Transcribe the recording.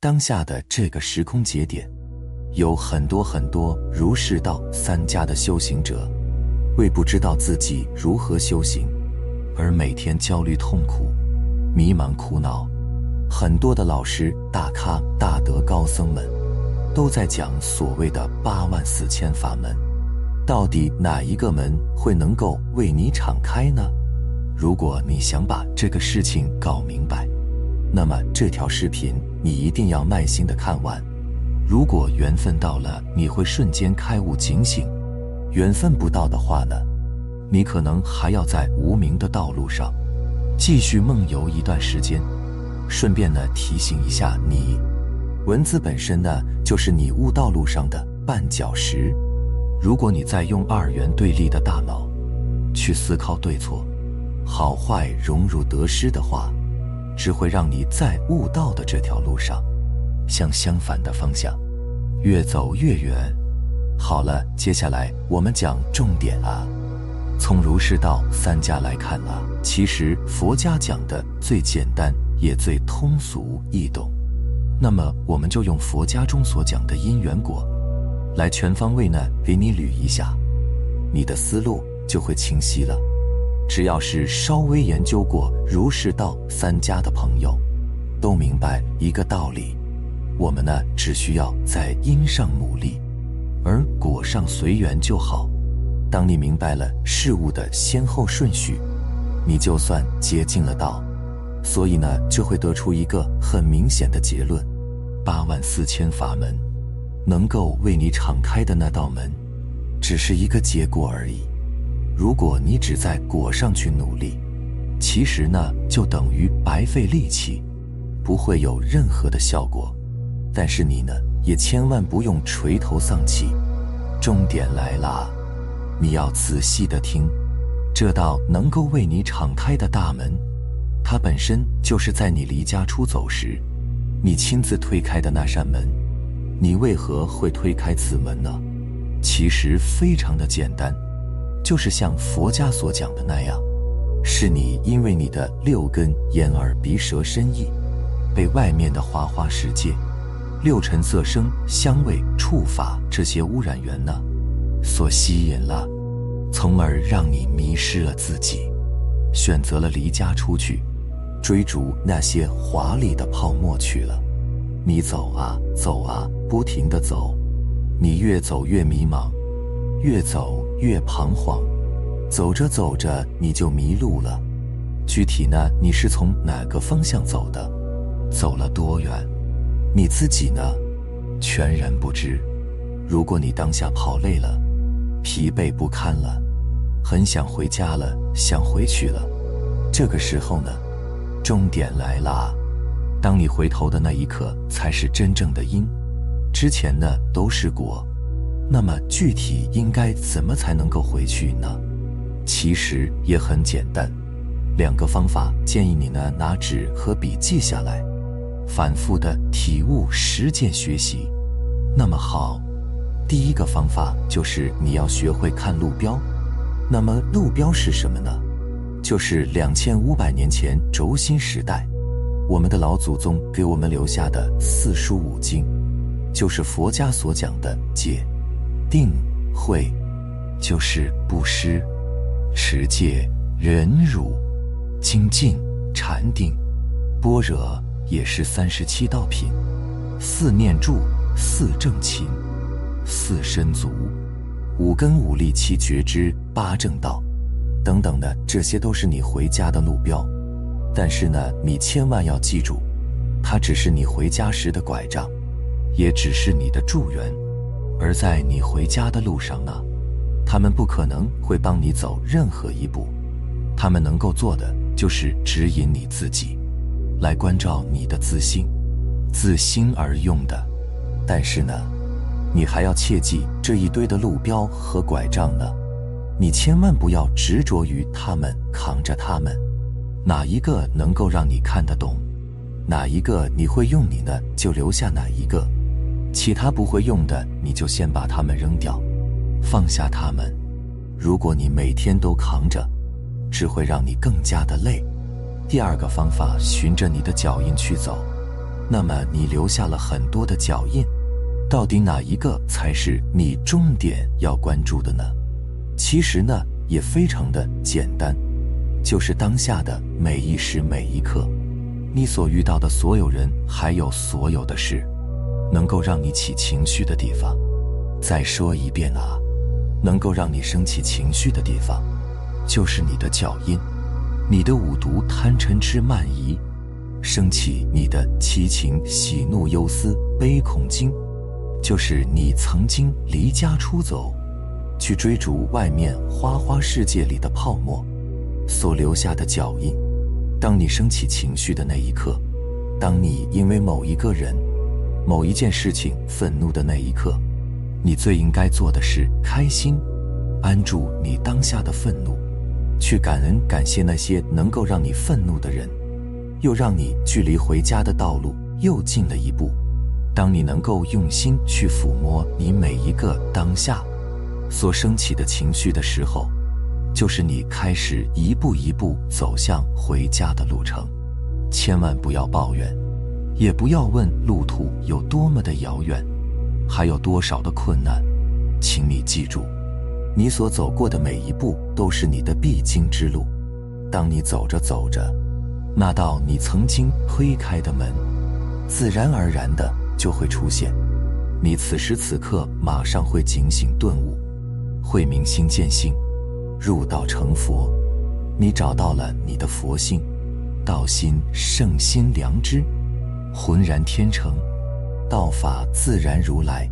当下的这个时空节点，有很多很多儒释道三家的修行者，为不知道自己如何修行，而每天焦虑、痛苦、迷茫、苦恼。很多的老师、大咖、大德高僧们，都在讲所谓的八万四千法门，到底哪一个门会能够为你敞开呢？如果你想把这个事情搞明白。那么这条视频你一定要耐心的看完。如果缘分到了，你会瞬间开悟警醒；缘分不到的话呢，你可能还要在无名的道路上继续梦游一段时间。顺便呢提醒一下你，文字本身呢就是你悟道路上的绊脚石。如果你在用二元对立的大脑去思考对错、好坏、荣辱得失的话，只会让你在悟道的这条路上，向相反的方向越走越远。好了，接下来我们讲重点啊。从儒释道三家来看啊，其实佛家讲的最简单也最通俗易懂。那么我们就用佛家中所讲的因缘果，来全方位呢给你捋一下，你的思路就会清晰了。只要是稍微研究过儒释道三家的朋友，都明白一个道理：我们呢只需要在因上努力，而果上随缘就好。当你明白了事物的先后顺序，你就算接近了道。所以呢，就会得出一个很明显的结论：八万四千法门，能够为你敞开的那道门，只是一个结果而已。如果你只在果上去努力，其实呢就等于白费力气，不会有任何的效果。但是你呢也千万不用垂头丧气。重点来啦，你要仔细的听，这道能够为你敞开的大门，它本身就是在你离家出走时，你亲自推开的那扇门。你为何会推开此门呢？其实非常的简单。就是像佛家所讲的那样，是你因为你的六根眼耳鼻舌身意，被外面的花花世界、六尘色声香味触法这些污染源呢，所吸引了，从而让你迷失了自己，选择了离家出去，追逐那些华丽的泡沫去了。你走啊走啊，不停的走，你越走越迷茫，越走。越彷徨，走着走着你就迷路了。具体呢，你是从哪个方向走的？走了多远？你自己呢？全然不知。如果你当下跑累了，疲惫不堪了，很想回家了，想回去了，这个时候呢，重点来啦。当你回头的那一刻，才是真正的因。之前呢，都是果。那么具体应该怎么才能够回去呢？其实也很简单，两个方法，建议你呢拿纸和笔记下来，反复的体悟实践学习。那么好，第一个方法就是你要学会看路标。那么路标是什么呢？就是两千五百年前轴心时代，我们的老祖宗给我们留下的四书五经，就是佛家所讲的戒。定慧就是布施、持戒、忍辱、精进、禅定、般若，也是三十七道品。四念住、四正勤、四身足、五根五力、七觉知、八正道，等等的，这些都是你回家的路标。但是呢，你千万要记住，它只是你回家时的拐杖，也只是你的助缘。而在你回家的路上呢，他们不可能会帮你走任何一步，他们能够做的就是指引你自己，来关照你的自信，自心而用的。但是呢，你还要切记这一堆的路标和拐杖呢，你千万不要执着于他们，扛着他们，哪一个能够让你看得懂，哪一个你会用你呢，就留下哪一个。其他不会用的，你就先把它们扔掉，放下它们。如果你每天都扛着，只会让你更加的累。第二个方法，循着你的脚印去走，那么你留下了很多的脚印，到底哪一个才是你重点要关注的呢？其实呢，也非常的简单，就是当下的每一时每一刻，你所遇到的所有人，还有所有的事，能够让你起情绪的地方。再说一遍啊，能够让你升起情绪的地方，就是你的脚印，你的五毒贪嗔痴慢疑。升起你的七情喜怒忧思悲恐惊，就是你曾经离家出走，去追逐外面花花世界里的泡沫，所留下的脚印。当你升起情绪的那一刻，当你因为某一个人、某一件事情愤怒的那一刻，你最应该做的是开心，安住你当下的愤怒，去感恩感谢那些能够让你愤怒的人。又让你距离回家的道路又近了一步。当你能够用心去抚摸你每一个当下所升起的情绪的时候，就是你开始一步一步走向回家的路程。千万不要抱怨，也不要问路途有多么的遥远，还有多少的困难。请你记住，你所走过的每一步都是你的必经之路。当你走着走着，那道你曾经推开的门，自然而然的就会出现。你此时此刻马上会警醒顿悟，会明心见性，入道成佛。你找到了你的佛性，道心圣心良知，浑然天成，道法自然如来。